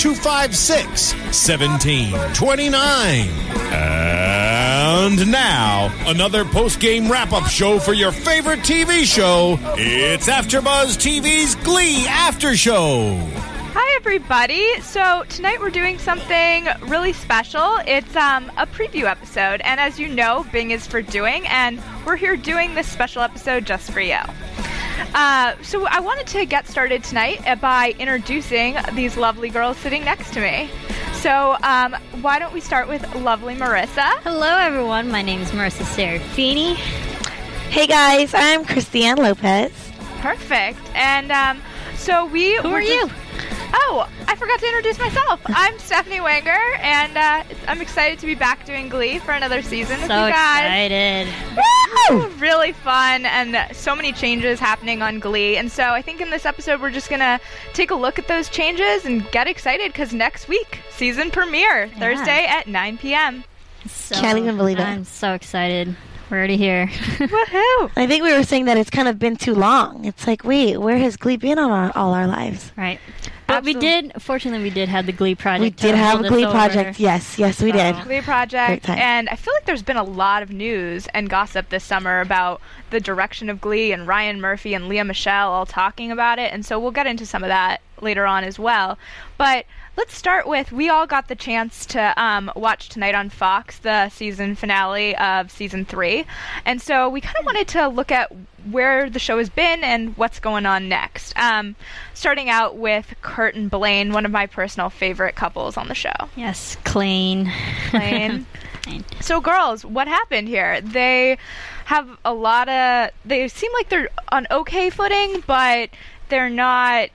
256 1729. And now, another post game wrap up show for your favorite TV show. It's AfterBuzz TV's Glee After Show. Hi, everybody. So, tonight we're doing something really special. It's um, a preview episode, and as you know, Bing is for doing, and we're here doing this special episode just for you. Uh, so, I wanted to get started tonight by introducing these lovely girls sitting next to me. So, um, why don't we start with lovely Marissa? Hello, everyone. My name is Marissa Serafini. Hey guys, I'm Christiane Lopez. Perfect. And um, so we. Who were are you? Just- Oh, I forgot to introduce myself. I'm Stephanie Wanger, and uh, I'm excited to be back doing Glee for another season with So you guys. excited. Woo! Really fun, and so many changes happening on Glee. And so I think in this episode we're just gonna take a look at those changes and get excited because next week season premiere Thursday at 9 p.m. So, Can't even believe it. I'm so excited. We're already here. Woohoo! I think we were saying that it's kind of been too long. It's like, wait, where has Glee been on our, all our lives? right. But we did, fortunately, we did have the Glee Project. We did have hold a us Glee over. project. Yes, yes, we So- did. Glee Great Project, time. and I feel like there's been a lot of news and gossip this summer about the direction of Glee and Ryan Murphy and Lea Michele all talking about it, and so we'll get into some of that later on as well. But let's start with we all got the chance to um, watch tonight on Fox the season finale of season three, and so we kind of wanted to look at where the show has been and what's going on next. Um, starting out with Kurt and Blaine, one of my personal favorite couples on the show. Yes, Klaine. Klaine. So, girls, what happened here? They have a lot of. They seem like they're on okay footing, but they're not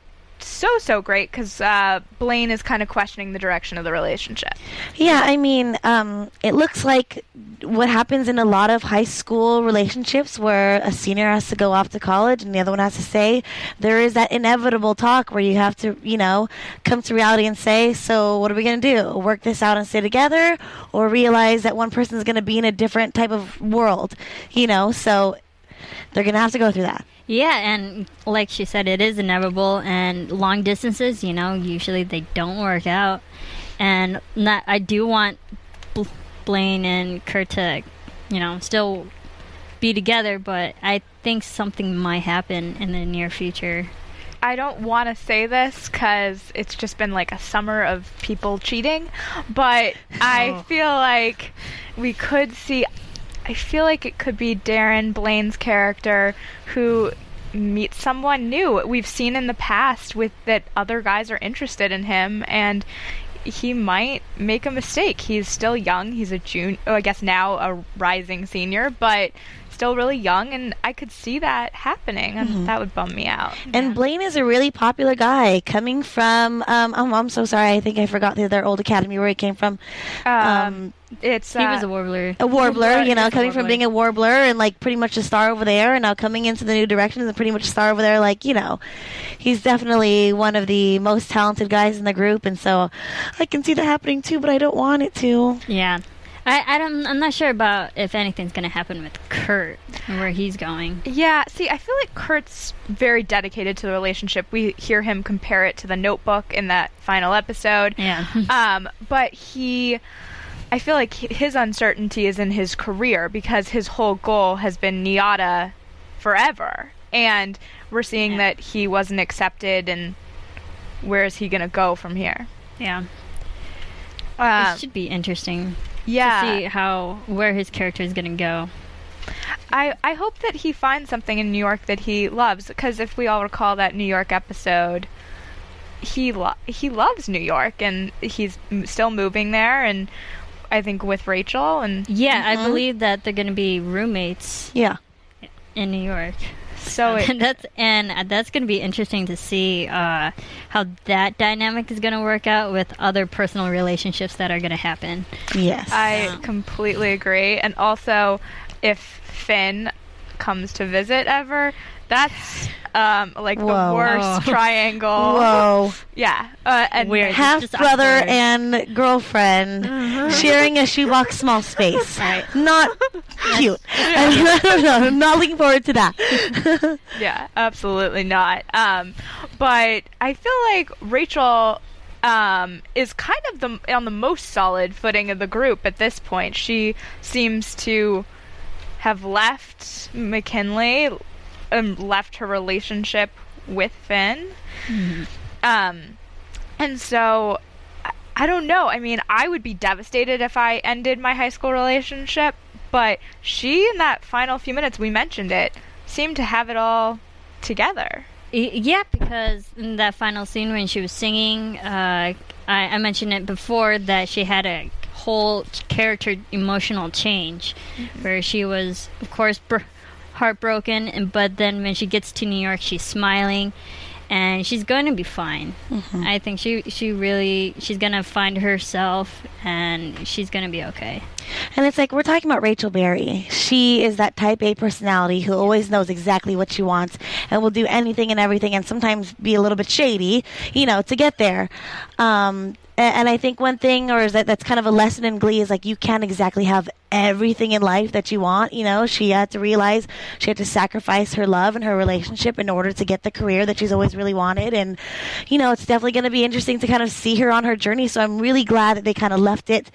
so so great because uh, Blaine is kind of questioning the direction of the relationship. Yeah, I mean, um, it looks like what happens in a lot of high school relationships where a senior has to go off to college and the other one has to stay. There is that inevitable talk where you have to, you know, come to reality and say, so what are we going to do? Work this out and stay together? Or realize that one person is going to be in a different type of world, you know? So they're going to have to go through that. Yeah, and like she said, it is inevitable. And long distances, you know, usually they don't work out. And not, I do want Bl- Blaine and Kurt to, you know, still be together, but I think something might happen in the near future. I don't want to say this because it's just been like a summer of people cheating, but I oh. feel like we could see. I feel like it could be Darren Blaine's character who meets someone new. We've seen in the past with that other guys are interested in him and he might make a mistake. He's still young. He's a junior, oh, I guess now a rising senior, but still really young and I could see that happening and that would bum me out. And Blaine is a really popular guy coming from, um, oh, I'm so sorry. I think I forgot the, their old academy where he came from. Um, it's He was uh, a warbler. a warbler, you know, coming from being a warbler and like pretty much a star over there, and now coming into the new directions and pretty much a star over there. Like you know, he's definitely one of the most talented guys in the group, and so I can see that happening too. But I don't want it to. Yeah. I, I don't, I'm not sure about if anything's going to happen with Kurt and where he's going. Yeah, see, I feel like Kurt's very dedicated to the relationship. We hear him compare it to the notebook in that final episode. Yeah. Um, but he, I feel like his uncertainty is in his career because his whole goal has been NYADA forever. And we're seeing Yeah. that he wasn't accepted, and where is he going to go from here? yeah. Um, it should be interesting yeah. to see how where his character is going to go. I, I hope that he finds something in New York that he loves because if we all recall that New York episode, he lo- he loves New York and he's m- still moving there and I think with Rachel and Yeah, I mm-hmm. believe that they're going to be roommates Yeah. in New York. So it, and that's and uh, that's going to be interesting to see uh, how that dynamic is going to work out with other personal relationships that are going to happen. Yes. I completely agree and also if Finn comes to visit ever that's um like the worst Oh. triangle Whoa. yeah uh, and Weird. Half just brother awkward. and girlfriend sharing a shoebox small space. Right. Not cute. I don't know. I'm not looking forward to that. Yeah, absolutely not. Um, but I feel like Rachel um, is kind of the on the most solid footing of the group at this point. She seems to have left McKinley, um, left her relationship with Finn, um, and so. I- don't know. I mean, I would be devastated if I ended my high school relationship, but she, in that final few minutes, we mentioned it, seemed to have it all together. Yeah, because in that final scene when she was singing, uh, I, I mentioned it before that she had a whole character emotional change, where she was, of course, br- heartbroken, and but then when she gets to New York, she's smiling, and she's going to be fine. I think she she really she's gonna find herself, and she's gonna be okay. And it's like we're talking about Rachel Berry. She is that type A personality who always knows exactly what she wants and will do anything and everything and sometimes be a little bit shady, you know, to get there. Um, a- and I think one thing, or is that that's kind of a lesson in Glee, is like you can't exactly have everything in life that you want. You know, she had to realize she had to sacrifice her love and her relationship in order to get the career that she's always really wanted. And you know, it's definitely going to be interesting to kind of see her on her journey. So I'm really glad that they kind of left it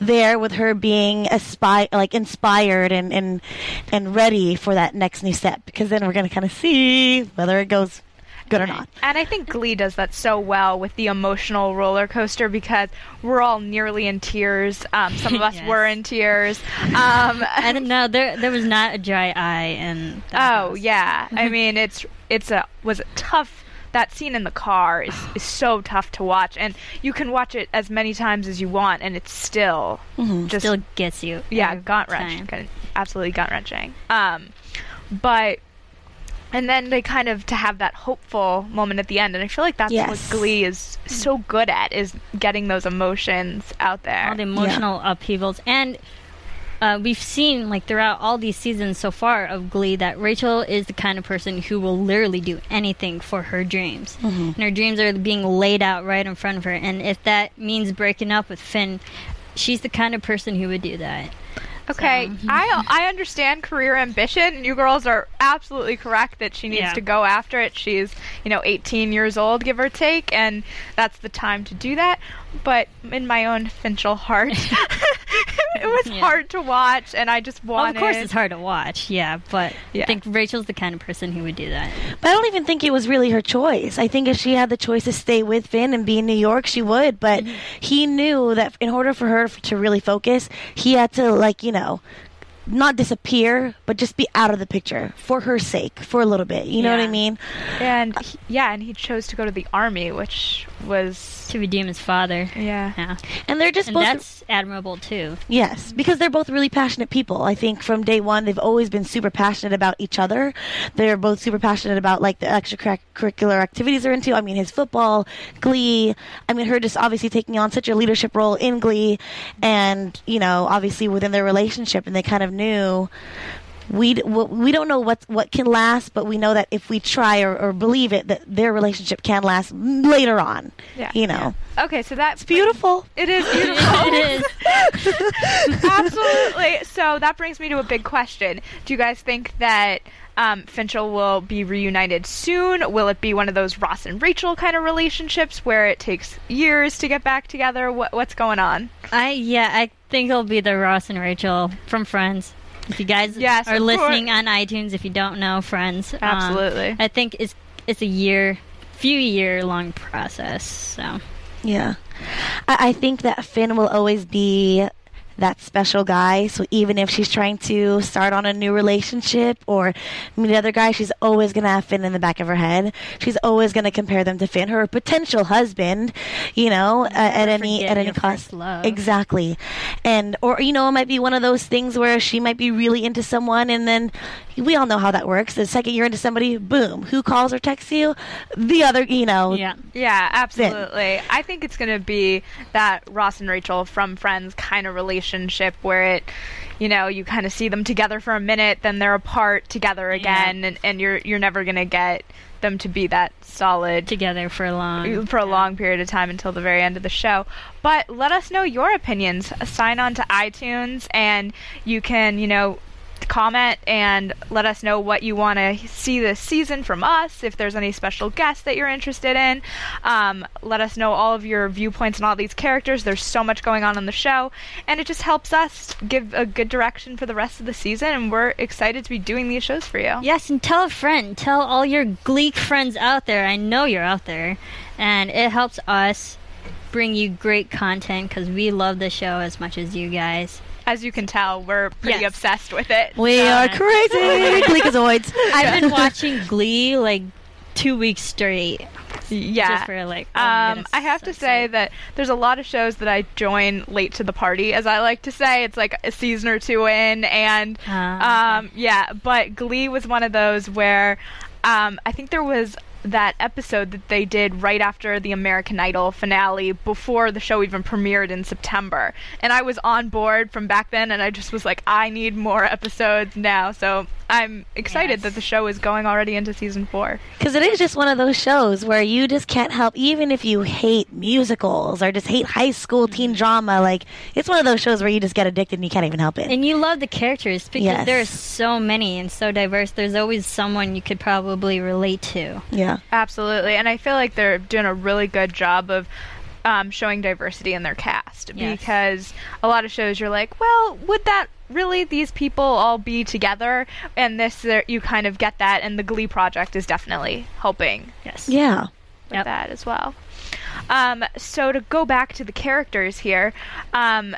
there with her being aspi- like inspired and and and ready for that next new step. Because then we're going to kind of see whether it goes good or not. And I think Glee does that so well with the emotional roller coaster because we're all nearly in tears. Um, some of us Yes. were in tears. Um, I don't. There there was not a dry eye, and oh yeah, I mean it's it's a was a tough. That scene in the car is, is so tough to watch, and you can watch it as many times as you want, and it's still just still gets you. yeah, gut wrenching, absolutely gut wrenching. Um, but and then they kind of to have that hopeful moment at the end, and I feel like that's Yes. what Glee is so good at is getting those emotions out there. all the emotional upheavals. And uh, we've seen like throughout all these seasons so far of glee that rachel is the kind of person who will literally do anything for her dreams. And her dreams are being laid out right in front of her. And if that means breaking up with finn she's the kind of person who would do that Okay, So- mhm. I I understand career ambition. You girls are absolutely correct that she needs Yeah. to go after it. She's you know 18 years old, give or take, and that's the time to do that. But in my own Finchel heart, it was Yeah. hard to watch, and I just well, wanted. of course it's hard to watch yeah but Yeah. i think rachel's the kind of person who would do that But I don't even think it was really her choice. I think if she had the choice to stay with Finn and be in New York, she would. But mm-hmm. he knew that in order for her to really focus, he had to, like, you know, not disappear, but just be out of the picture for her sake for a little bit. You know what I mean? and he- yeah, and he chose to go to the army, which was to redeem his father yeah. yeah And they're just and both. that's admirable too Yes, because they're both really passionate people. I think from day one, they've always been super passionate about each other. They're both super passionate about like the extracurricular activities they're into. I mean, his football, Glee. I mean, her just obviously taking on such a leadership role in Glee, and you know, obviously within their relationship, and they kind of knew. We, we don't know what what can last, but we know that if we try or, or believe it, that their relationship can last later on. Yeah. You know, Okay, so that's beautiful. It is beautiful. it is Absolutely. So that brings me to a big question. Do you guys think that um, Finchel will be reunited soon? Will it be one of those Ross and Rachel kind of relationships where it takes years to get back together? What, what's going on? I yeah, I think it'll be the Ross and Rachel from Friends. If you guys Yes, are listening course. on iTunes, if you don't know Friends, um, Absolutely. I think it's it's a year, few year long process. So Yeah. I, I think that Finn will always be that special guy. So even if she's trying to start on a new relationship or meet another guy, she's always going to have Finn in the back of her head. She's always going to compare them to Finn, her potential husband, you know, uh, at any at any cost. love. Exactly. And or you know, it might be one of those things where she might be really into someone and then we all know how that works. The second you're into somebody, boom, who calls or texts you? The other, you know, Yeah. Yeah, absolutely. I think it's going to be that Ross and Rachel from Friends kind of relationship where it, you know, you kind of see them together for a minute, then they're apart together again, and, and you're you're never going to get them to be that solid Together for a long. for a long period of time until the very end of the show. But let us know your opinions. Sign on to iTunes and you can, you know, comment and let us know what you want to see this season from us. If there's any special guests that you're interested in, um, let us know all of your viewpoints on all these characters. There's so much going on in the show, and it just helps us give a good direction for the rest of the season. And we're excited to be doing these shows for you. Yes, and tell a friend. Tell all your Gleek friends out there. I know you're out there. And it helps us bring you great content because we love the show as much as you guys. As you can tell, we're pretty Yes. obsessed with it. we are crazy Gleekazoids. I've been watching Glee like two weeks straight. Yeah. Just for like. oh Um, goodness, I have so to say excited. that there's a lot of shows that I join late to the party, as I like to say. It's like a season or two in, and Ah, um, yeah. But Glee was one of those where um, I think there was that episode that they did right after the American Idol finale, before the show even premiered in September, and I was on board from back then, and I just was like, I need more episodes now. So I'm excited Yes. that the show is going already into season four. Because it is just one of those shows where you just can't help, even if you hate musicals or just hate high school Mm-hmm. teen drama. Like it's one of those shows where you just get addicted and you can't even help it. And you love the characters because Yes. are so many and so diverse. There's always someone you could probably relate to. yeah, Absolutely, and I feel like they're doing a really good job of um, showing diversity in their cast Yes. because a lot of shows you're like, well, would that really these people all be together? And this, you kind of get that, and the Glee project is definitely helping Yes. yeah. with Yep. that as well. Um, so to go back to the characters here, um,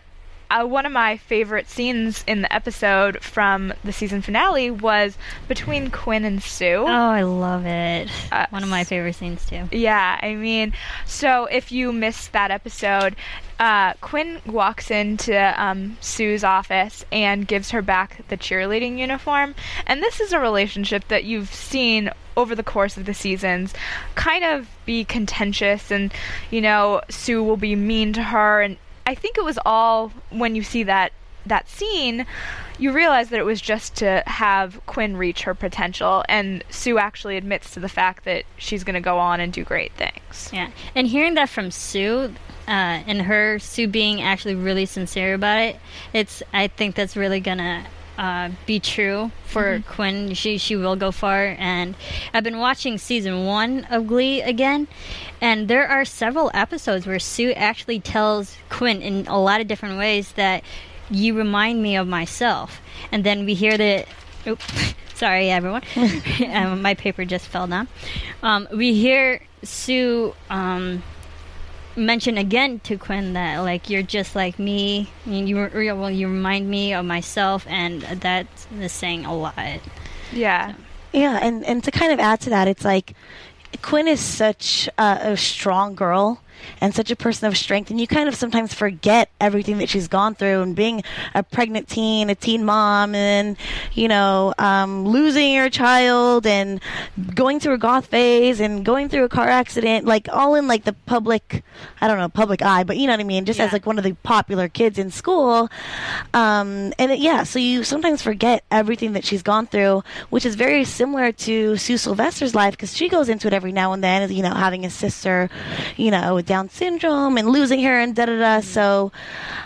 uh, one of my favorite scenes in the episode from the season finale was between Quinn and Sue. Oh, I love it. Uh, One of my favorite scenes too. Yeah, I mean, so if you missed that episode, uh, Quinn walks into um, Sue's office and gives her back the cheerleading uniform. And this is a relationship that you've seen over the course of the seasons kind of be contentious, and, you know, Sue will be mean to her. And I think it was all when you see that. That scene, you realize that it was just to have Quinn reach her potential, and Sue actually admits to the fact that she's going to go on and do great things. Yeah, and hearing that from Sue, uh, and her Sue being actually really sincere about it, it's I think that's really gonna uh, be true for Quinn. She she will go far, and I've been watching season one of Glee again, and there are several episodes where Sue actually tells Quinn in a lot of different ways that you remind me of myself, and then we hear the. Oop, sorry, everyone. um, my paper just fell down. Um, we hear Sue um, mention again to Quinn that like you're just like me. You, you re- well, you remind me of myself, and that is saying a lot. Yeah. Yeah, and and to kind of add to that, it's like Quinn is such a, a strong girl and such a person of strength, and you kind of sometimes forget everything that she's gone through, and being a pregnant teen, a teen mom, and you know, um, losing your child, and going through a goth phase, and going through a car accident, like all in like the public, I don't know, public eye, but you know what I mean, just as like one of the popular kids in school, um, and it, yeah, so you sometimes forget everything that she's gone through, which is very similar to Sue Sylvester's life because she goes into it every now and then, you know, having a sister, you know, with Down syndrome and losing her and da da da. Mm. So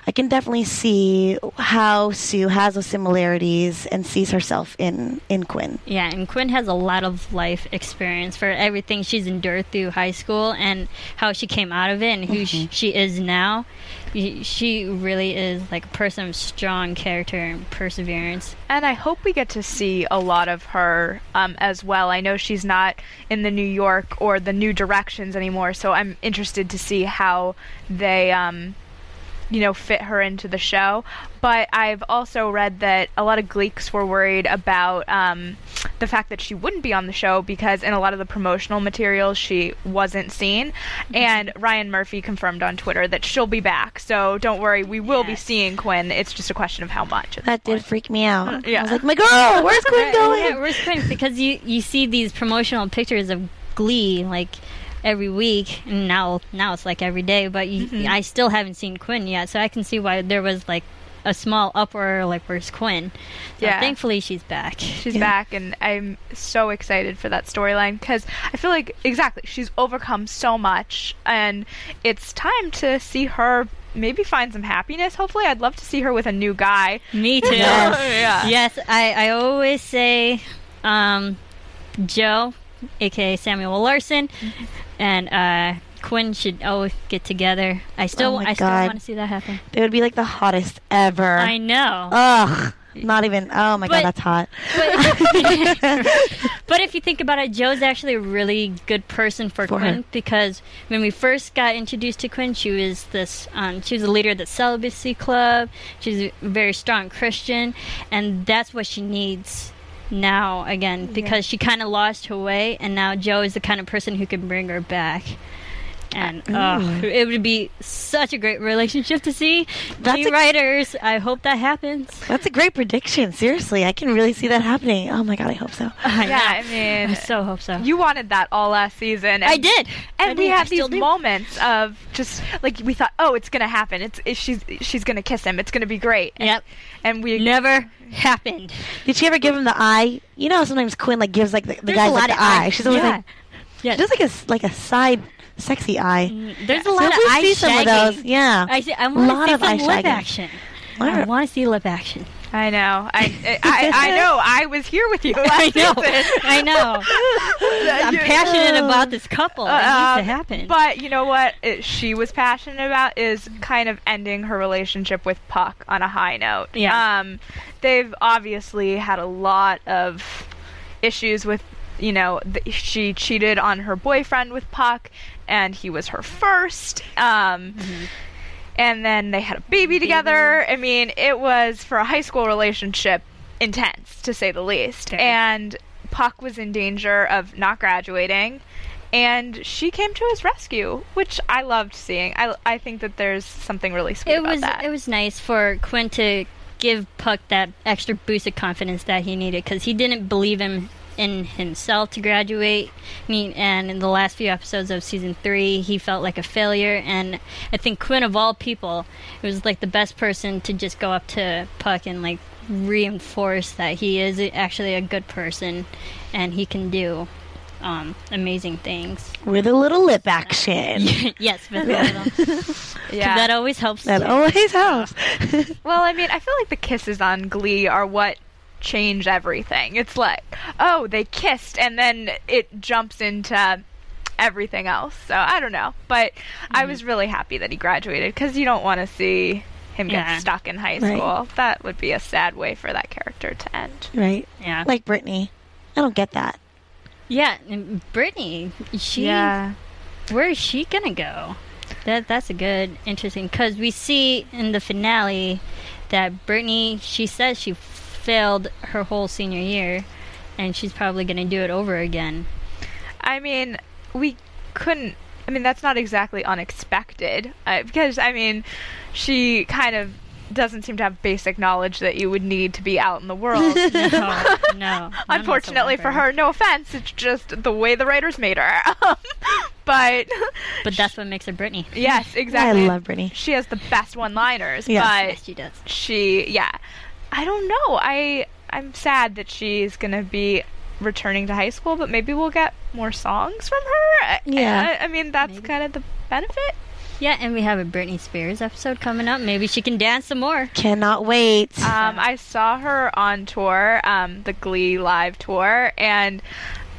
I can definitely see how Sue has those similarities and sees herself in in Quinn. Yeah, and Quinn has a lot of life experience for everything she's endured through high school and how she came out of it and who sh- she is now. She really is like a person of strong character and perseverance. And I hope we get to see a lot of her um, as well. I know she's not in the New York or the New Directions anymore, so I'm interested to see how they um, you know, fit her into the show. But I've also read that a lot of Gleeks were worried about um, the fact that she wouldn't be on the show because in a lot of the promotional materials she wasn't seen. And Ryan Murphy confirmed on Twitter that she'll be back. So don't worry, we will be seeing Quinn. It's just a question of how much. That did freak me out. Yeah. I was like, my girl, where's Quinn going? Yeah, where's Quinn? Because you you see these promotional pictures of Glee like every week, and now now it's like every day. But you, Mm-hmm. I still haven't seen Quinn yet, so I can see why there was like a small uproar. Like, where's Quinn? So Yeah. thankfully she's back. She's Yeah. back, and I'm so excited for that storyline because I feel like exactly she's overcome so much, and it's time to see her maybe find some happiness. Hopefully, I'd love to see her with a new guy. Me too. Yes. yeah. Yes, I, I always say um, Joe, aka Samuel Larsen, and uh, Quinn should always get together. I still Oh I still God. want to see that happen. They would be like the hottest ever. I know. Ugh. Not even. Oh my But- god, that's hot. But, but if you think about it, Joe's actually a really good person for, For Quinn her. because when we first got introduced to Quinn, she was this. Um, she was the leader of the celibacy club. She's a very strong Christian, and that's what she needs now again because she kind of lost her way, and now Joe is the kind of person who can bring her back. And uh, it would be such a great relationship to see. That's Glee a- writers, I hope that happens. That's a great prediction. Seriously, I can really see that happening. Oh my god, I hope so. I Yeah, I mean, I so hope so. you wanted that all last season. I did. And I we did. Had these do. moments of just like we thought, oh, it's gonna happen. It's, it's she's she's gonna kiss him. It's gonna be great. And, Yep. And we Never happened. Did she ever give him the eye? You know, sometimes Quinn like gives like the, the There's guys like the eye. eye. She's always Yeah. like Yeah. she does like a s- like a side sexy eye. There's a lot if of we eye see some of shagging. those, yeah. I see. I want Lot to see of some eye lip shagging. action. I want to see lip action. I know. I, I I know. I was here with you. I know. I know. I'm passionate about this couple. It needs to Um, happen. But you know what it, she was passionate about is kind of ending her relationship with Puck on a high note. Yeah. Um, they've obviously had a lot of issues with, you know, th- she cheated on her boyfriend with Puck, and he was her first. Um, Mm-hmm. And then they had a baby together. I mean, it was for a high school relationship intense, to say the least. Very. And Puck was in danger of not graduating and she came to his rescue, which I loved seeing. I, I think that there's something really sweet it about was that. it was nice for Quinn to give Puck that extra boost of confidence that he needed because he didn't believe him in himself to graduate. I mean, and in the last few episodes of season three, he felt like a failure. And I think Quinn, of all people, was like the best person to just go up to Puck and like reinforce that he is actually a good person and he can do um, amazing things. With a little lip action. yes, but that yeah. that always helps. That too. always helps. well, I mean, I feel like the kisses on Glee are what change everything. It's like, oh, they kissed, and then it jumps into everything else. So I don't know, but I Mm-hmm. was really happy that he graduated because you don't want to see him get stuck in high Right. school. That would be a sad way for that character to end. right. yeah. Like Brittany. I don't get that. Yeah, Brittany, she Yeah. where is she gonna go? That that's a good, interesting because we see in the finale that Brittany she says she failed her whole senior year, and she's probably gonna do it over again. I mean, we couldn't. I mean, that's not exactly unexpected uh, because I mean, she kind of doesn't seem to have basic knowledge that you would need to be out in the world. No, no. none Unfortunately for her, no offense, it's just the way the writers made her. but but that's what makes her Brittany. yes, exactly. I love Brittany. She has the best one-liners, Yes. but Yes, she does. she yeah i don't know i i'm sad that she's gonna be returning to high school but maybe we'll get more songs from her Yeah. i, I mean that's Maybe. kind of the benefit Yeah, and we have a Britney Spears episode coming up. Maybe she can dance some more. Cannot wait. um i saw her on tour um the glee live tour and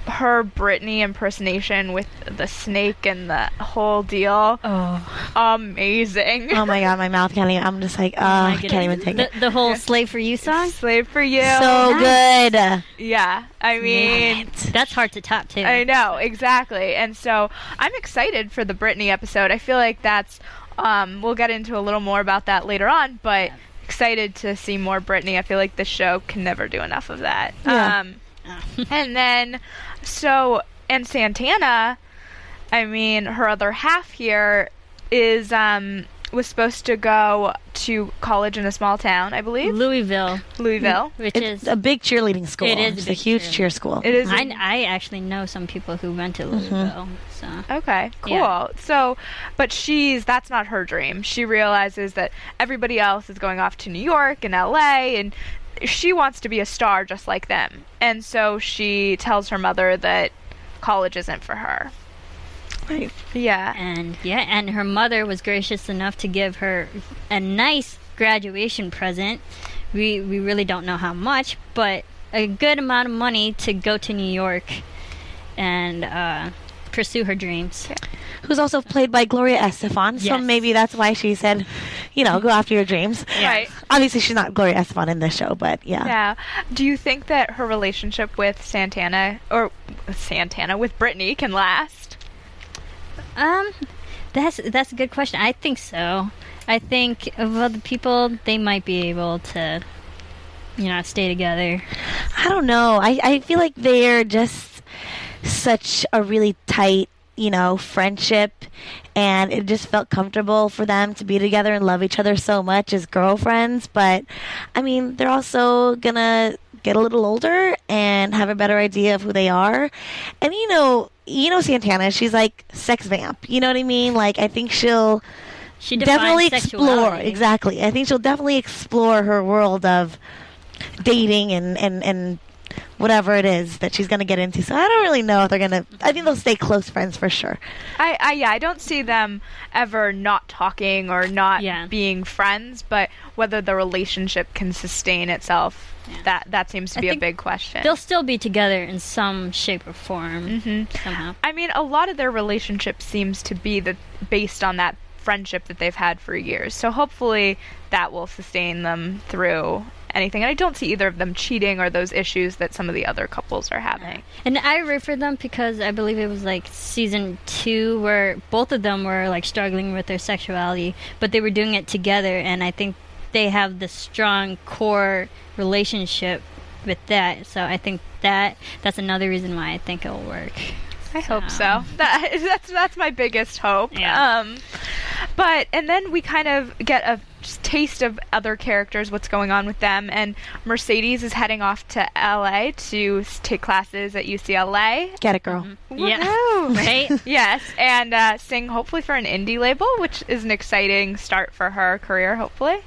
her Britney impersonation with the snake and the whole deal Oh, amazing oh my god, my mouth can't even. I'm just like, oh, I can't even take the, it. the whole "Slave for You" song. slave for you So good. yeah i mean That's hard to top too. I know, exactly. And so I'm excited for the Britney episode. I feel like that's um, we'll get into a little more about that later on. But excited to see more Brittany. I feel like the show can never do enough of that. Yeah. Um, and then, so and Santana, I mean, her other half here is um was supposed to go to college in a small town, I believe, Louisville, Louisville. which It's is a big cheerleading school. It is a It's a big huge cheer- cheer school. It is. I, I actually know some people who went to Louisville. So Okay, cool. Yeah. So, but she's that's not her dream. She realizes that everybody else is going off to New York and LA and she wants to be a star just like them. And so she tells her mother that college isn't for her. Right. Yeah. and yeah, and her mother was gracious enough to give her a nice graduation present. We we really don't know how much, but a good amount of money to go to New York and uh, pursue her dreams. Who's also played by Gloria Estefan. So maybe that's why she said, you know, go after your dreams. Right. Obviously, she's not Gloria Estefan in this show, but yeah. Yeah. Do you think that her relationship with Santana or Santana with Brittany can last? Um, that's that's a good question. I think so. I think of other people, they might be able to, you know, stay together. I don't know. I, I feel like they're just such a really tight, you know, friendship. And it just felt comfortable for them to be together and love each other so much as girlfriends. But, I mean, they're also going to get a little older and have a better idea of who they are. And, you know, you know Santana, she's like sex vamp. You know what I mean? Like, I think she'll She definitely explore sexuality. exactly i think she'll definitely explore her world of dating and and and whatever it is that she's going to get into so i don't really know if they're going to i think they'll stay close friends for sure I, I yeah, I don't see them ever not talking or not Yeah. being friends, but whether the relationship can sustain itself, that that seems to be a big question. They'll still be together in some shape or form Mm-hmm. somehow. I mean, a lot of their relationship seems to be the based on that friendship that they've had for years. So hopefully that will sustain them through anything. And I don't see either of them cheating or those issues that some of the other couples are having. And I root for them because I believe it was like season two where both of them were like struggling with their sexuality, but they were doing it together, and I think they have the strong core relationship with that. So I think that that's another reason why I think it'll work. I hope so. That, that's that's my biggest hope. Yeah. Um, but and then we kind of get a just taste of other characters, what's going on with them, and Mercedes is heading off to LA to take classes at UCLA. get it girl Yeah. Right? yes, and uh, sing hopefully for an indie label, which is an exciting start for her career. Hopefully.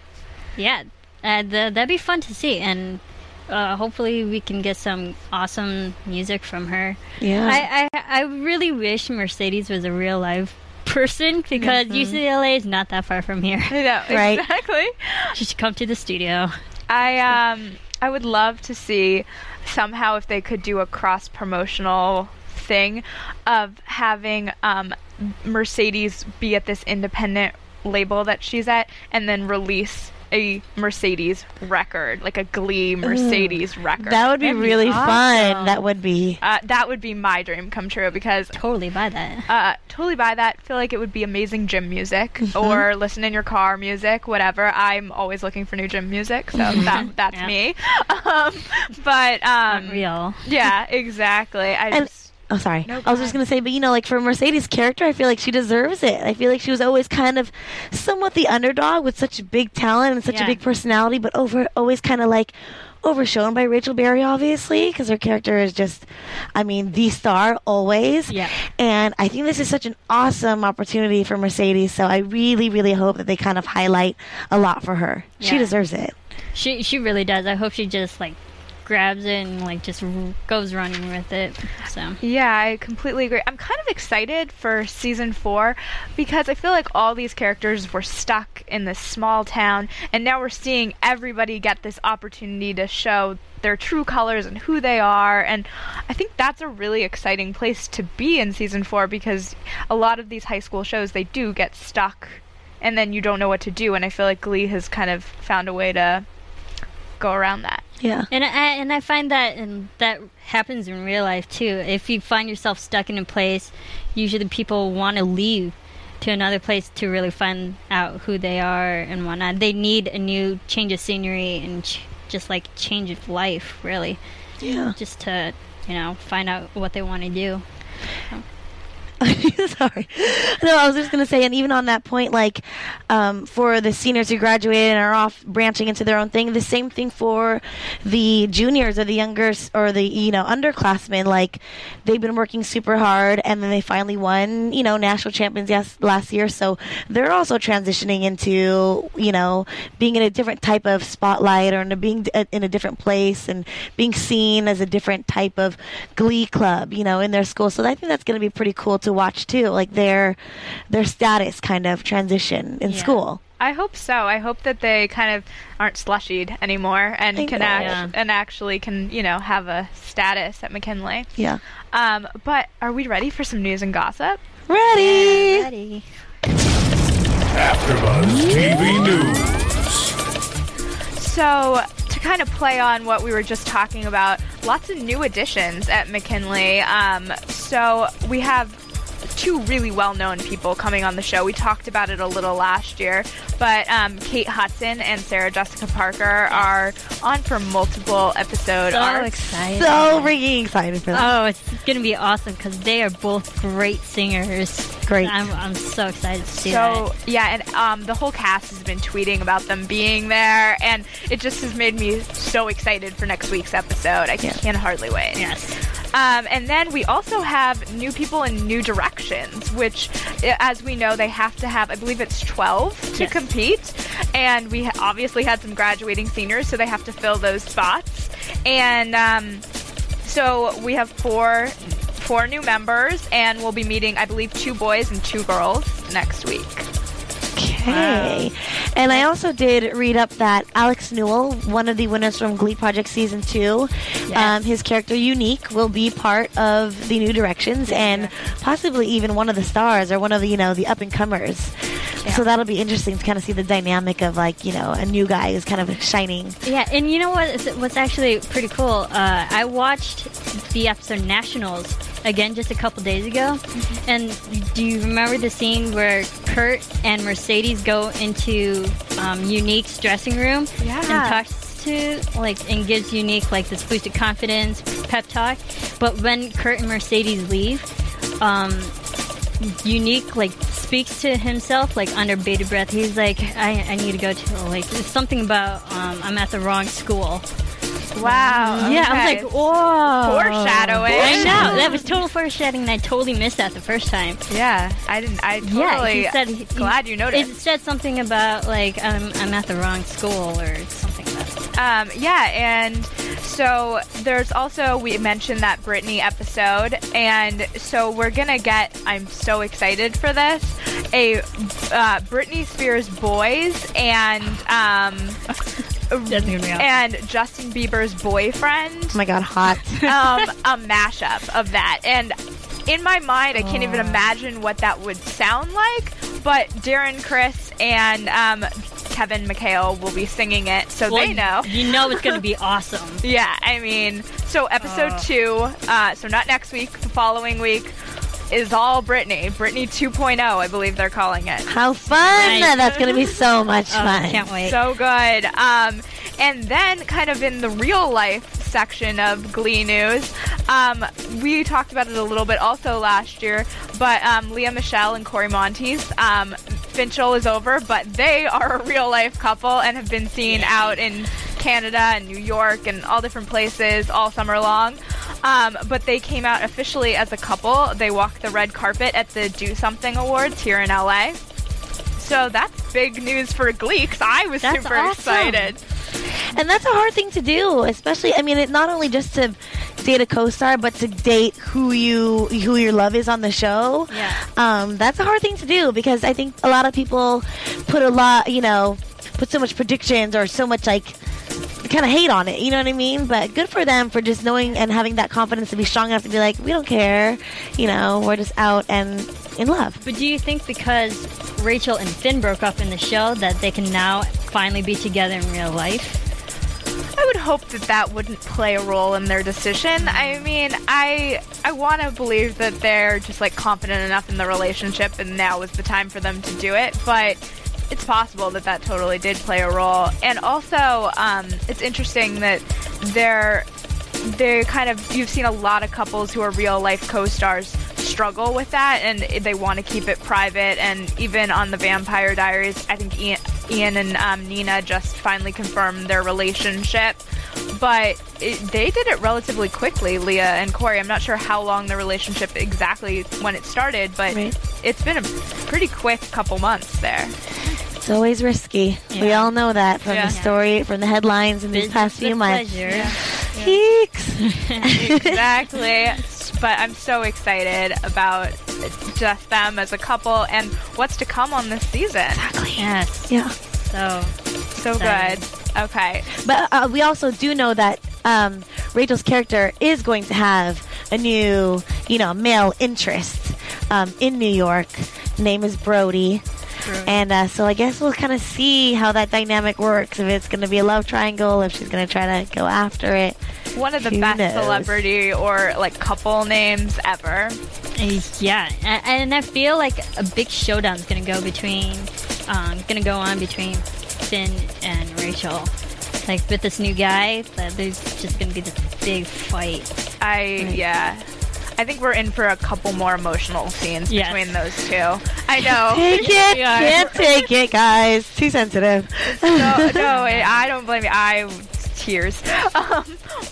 Yeah, uh, th- that'd be fun to see, and uh, hopefully we can get some awesome music from her. yeah I, I I really wish Mercedes was a real live person because UCLA is not that far from here. Know Right. exactly. She should come to the studio. I um I would love to see somehow if they could do a cross promotional thing of having um Mercedes be at this independent label that she's at and then release a Mercedes record, like a Glee Mercedes record. that would be That'd be really awesome. fun that would be uh, that would be my dream come true because Totally buy that. uh, totally buy that. Feel like it would be amazing gym music or listen in your car music, whatever. I'm always looking for new gym music, so that that's Yeah. me. Um, but um, Real. yeah, exactly. I And- just Oh, sorry. No, I was just going to say, but you know, like for Mercedes' character, I feel like she deserves it. I feel like she was always kind of somewhat the underdog with such big talent and such Yeah. a big personality, but over always kind of like overshown by Rachel Berry, obviously, because her character is just, I mean, the star always. Yeah. And I think this is such an awesome opportunity for Mercedes. So I really, really hope that they kind of highlight a lot for her. Yeah. She deserves it. She she really does. I hope she just like grabs it and like just goes running with it. So Yeah, I completely agree. I'm kind of excited for season four because I feel like all these characters were stuck in this small town, and now we're seeing everybody get this opportunity to show their true colors and who they are. And I think that's a really exciting place to be in season four because a lot of these high school shows they do get stuck, and then you don't know what to do. And I feel like Glee has kind of found a way to go around that. Yeah. And I and I find that and that happens in real life too. If you find yourself stuck in a place, usually people want to leave, to another place to really find out who they are and whatnot. They need a new change of scenery and ch- just like change of life, really, Yeah. just to you know find out what they want to do. Sorry. No, I was just going to say, and even on that point, like um, for the seniors who graduated and are off branching into their own thing, the same thing for the juniors or the younger or the you know underclassmen. Like they've been working super hard, and then they finally won you know national champions yes, last year. So they're also transitioning into you know being in a different type of spotlight or in being in a different place and being seen as a different type of glee club, you know, in their school. So I think that's going to be pretty cool to watch too, like their their status kind of transition in Yeah. school. I hope so. I hope that they kind of aren't slushied anymore and I can know. act Yeah. and actually can you know have a status at McKinley. Yeah. Um, but are we ready for some news and gossip? Ready? Ready. AfterBuzz TV News. So, to kind of play on what we were just talking about, lots of new additions at McKinley. Um, so, we have two really well known people coming on the show. We talked about it a little last year, but um, Kate Hudson and Sarah Jessica Parker are on for multiple episodes. So arcs. excited. So freaking excited for that. Oh, it's gonna be awesome because they are both great singers. Great. I'm, I'm so excited to see So yeah, and um, the whole cast has been tweeting about them being there, and it just has made me so excited for next week's episode. I Yeah. can hardly wait. Yes. Um, and then we also have new people in new directions, which, as we know, they have to have, I believe it's 12 to Yes. compete. And we obviously had some graduating seniors, so they have to fill those spots. And um, so we have four. Four new members, and we'll be meeting, I believe, two boys and two girls next week. Okay. And I also did read up that Alex Newell, one of the winners from Glee Project Season 2, um, his character Unique will be part of the New Directions and possibly even one of the stars or one of the, you know, the up and comers. So that'll be interesting to kind of see the dynamic of like, you know, a new guy who's kind of shining. Yeah, and you know what? is- What's actually pretty cool? Uh, I watched the episode Nationals again just a couple days ago, and do you remember the scene where Kurt and Mercedes go into um, Unique's dressing room Yeah. and talks to like and gives Unique like this boosted confidence pep talk, but when Kurt and Mercedes leave, um, Unique like speaks to himself like under bated breath. He's like, I, I need to go to like something about um, I'm at the wrong school. Wow. Yeah, I okay. was like, whoa. Foreshadowing. I know that was total foreshadowing. and I totally missed that the first time. Yeah, I didn't. I totally. yeah, he said. He, glad you noticed. It said something about like I'm I'm at the wrong school or something like that. Um, yeah, and so there's also we mentioned that Britney episode, and so we're gonna get. I'm so excited for this. A uh, Britney Spears boys and um, That's gonna be awesome. and Justin Bieber's boyfriend. Oh my god, hot. um, a mashup of that. And in my mind, I can't even imagine what that would sound like. But Darren, Chris, and um, Kevin McHale will be singing it, so Well, they know. You know it's gonna be awesome. Yeah, I mean, so episode two, uh, so not next week, the following week, is all Britney. Britney 2.0, I believe they're calling it. How fun! Nice. That's going to be so much Oh, fun. can't wait. So good. Um, and then, kind of in the real life section of Glee news, um, we talked about it a little bit also last year, but um, Lea Michele and Cory Monteith, um, Finchel is over, but they are a real life couple and have been seen out in Canada and New York and all different places all summer long. Um, but they came out officially as a couple. They walked the red carpet at the Do Something Awards here in LA. So that's big news for Glee 'cause I was That's super awesome. excited. And that's a hard thing to do, especially. I mean, it not only just to date a co-star, but to date who you who your love is on the show. Yeah. Um, that's a hard thing to do because I think a lot of people put a lot, you know, put so much predictions or so much like kind of hate on it. You know what I mean? But good for them for just knowing and having that confidence to be strong enough to be like, we don't care. You know, we're just out and in love. But do you think because Rachel and Finn broke up in the show that they can now finally be together in real life? I would hope that that wouldn't play a role in their decision. I mean, I I want to believe that they're just like confident enough in the relationship, and now is the time for them to do it. But it's possible that that totally did play a role. And also, um, it's interesting that they're they kind of you've seen a lot of couples who are real life co-stars struggle with that and they want to keep it private and even on the vampire diaries i think ian, ian and um, nina just finally confirmed their relationship but it, they did it relatively quickly leah and corey i'm not sure how long the relationship exactly when it started but Right. it's been a pretty quick couple months there It's always risky. We all know that from Yeah. the story, from the headlines in these past few months. pleasure. Yeeks. exactly. But I'm so excited about just them as a couple and what's to come on this season. Yes. Yeah. So So good. Okay. But uh, we also do know that um, Rachel's character is going to have a new, you know, male interest um, in New York. Name is Brody. And uh, so I guess we'll kind of see how that dynamic works. If it's going to be a love triangle, if she's going to try to go after it. One of the Who best knows? celebrity or like couple names ever. yeah, a- and I feel like a big showdown's gonna go between, um, gonna go on between Finn and Rachel. Like with this new guy, that there's just gonna be this big fight. I yeah. I think we're in for a couple more emotional scenes Yes. between those two. I know. Take it. Can't take it, guys. Too sensitive. no, no, I don't blame you. I tears. Um,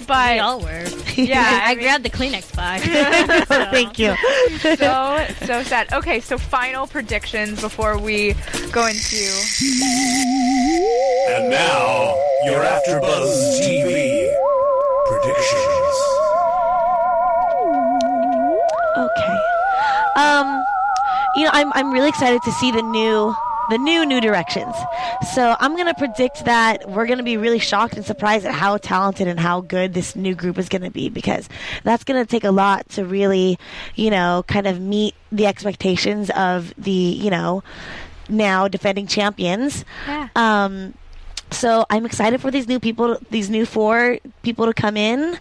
but We all were. yeah, I, I mean- grabbed the Kleenex box. Thank you. so so sad. Okay, so final predictions before we go into And now, your AfterBuzz TV predictions. Okay. Um, you know, I'm I'm really excited to see the new the new new directions. So I'm gonna predict that we're gonna be really shocked and surprised at how talented and how good this new group is gonna be because that's gonna take a lot to really, you know, kind of meet the expectations of the you know now defending champions. Yeah. Um, so I'm excited for these new people, these new four people to come in.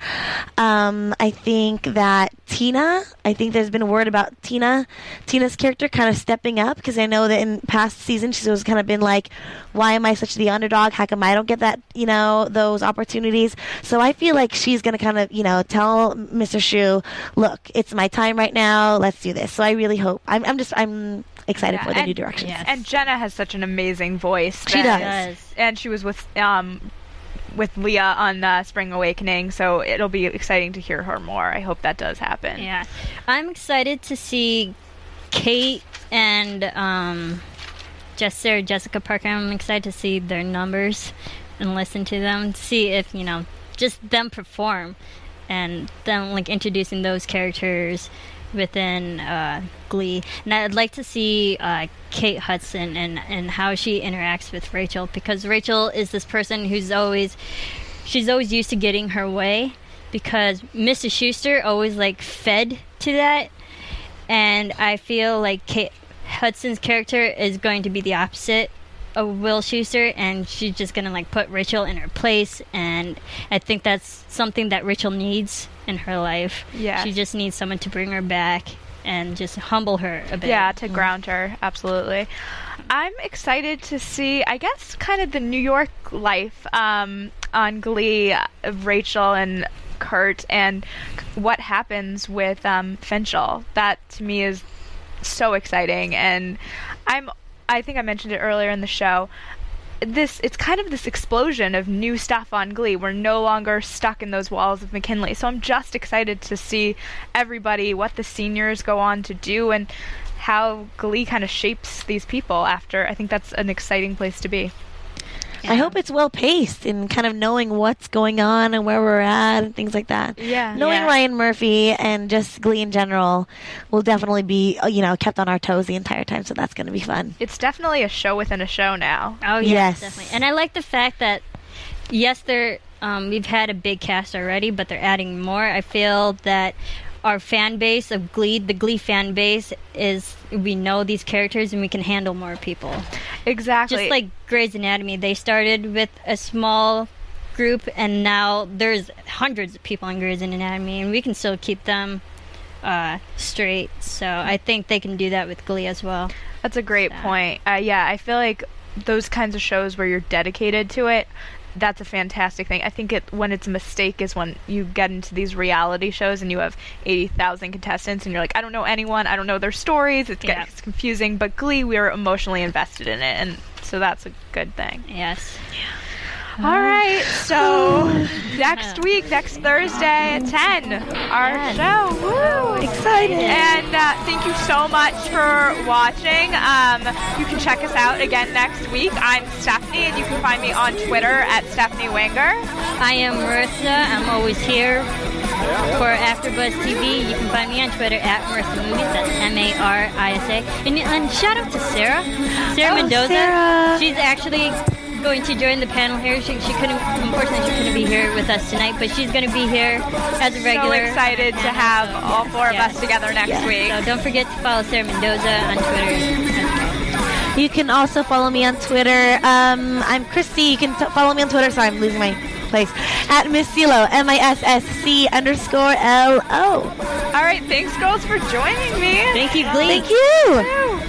Um, I think that Tina, I think there's been a word about Tina, Tina's character kind of stepping up because I know that in past seasons she's always kind of been like, why am I such the underdog? How come I don't get that, you know, those opportunities? So I feel like she's going to kind of, you know, tell Mr. Schue, look, it's my time right now. Let's do this. So I really hope, I'm, I'm just, I'm excited Yeah, for the and- new directions. Yes. And Jenna has such an amazing voice. She that- does. And she was with um with Lea on uh, Spring Awakening, so it'll be exciting to hear her more. I hope that does happen. Yeah, I'm excited to see Kate and um, Jess, Sarah Jessica Parker. I'm excited to see their numbers and listen to them, see if you know just them perform and them like introducing those characters within uh, Glee. And I'd like to see uh, Kate Hudson and and how she interacts with Rachel because Rachel is this person who's always she's always used to getting her way because Mrs. Schuester always like fed to that and I feel like Kate Hudson's character is going to be the opposite of Will Schuester and she's just to like put Rachel in her place and I think that's something that Rachel needs in her life. Yes. She just needs someone to bring her back and just humble her a bit. Yeah, to ground her, absolutely. I'm excited to see, I guess, kind of the New York life um, on Glee of Rachel and Kurt and what happens with um, Finchel. That to me is so exciting, and I'm. I think I mentioned it earlier in the show. This it's kind of this explosion of new stuff on Glee. We're no longer stuck in those walls of McKinley. So I'm just excited to see everybody what the seniors go on to do and how Glee kind of shapes these people after. I think that's an exciting place to be. I hope it's well paced and kind of knowing what's going on and where we're at and things like that. Yeah. Knowing Yeah. Ryan Murphy and just Glee in general will definitely be, uh, you know, kept on our toes the entire time. So that's going to be fun. It's definitely a show within a show now. Oh yeah, Yes. definitely. And I like the fact that yes, they're um, we've had a big cast already, but they're adding more. I feel that our fan base of Glee, the Glee fan base, is we know these characters and we can handle more people. Exactly. Just like Grey's Anatomy, they started with a small group, and now there's hundreds of people on Grey's Anatomy, and we can still keep them uh, straight. So I think they can do that with Glee as well. That's a great point. Uh, yeah, I feel like those kinds of shows where you're dedicated to it, that's a fantastic thing. I think it when it's a mistake is when you get into these reality shows and you have 80,000 contestants and you're like, I don't know anyone, I don't know their stories, it's, Yeah. gets confusing. But Glee, we are emotionally invested in it, and so that's a good thing. Yes. All right, so next week, next Thursday at 10, our show. Woo! Excited. And uh, thank you so much for watching. Um, you can check us out again next week. I'm Stephanie, and you can find me on Twitter at Stephanie Wenger. I am Marissa. I'm always here for AfterBuzz TV. You can find me on Twitter at Marissa Movies. That's M-A-R-I-S-A. And, and shout out to Sarah, Sarah Oh, Mendoza. Sarah. She's actually going to join the panel here. She, she couldn't, unfortunately, she couldn't be here with us tonight, but she's going to be here as a regular. So excited to have so, all four of us together next Yes. week. So don't forget to follow Sarah Mendoza on Twitter. You can also follow me on Twitter. Um, I'm Christy. You can t- follow me on Twitter. Sorry, I'm losing my place. At Miss Silo, M-I-S-S-C underscore L-O. All right, thanks, girls, for joining me. Thank you, Glee. Thank you.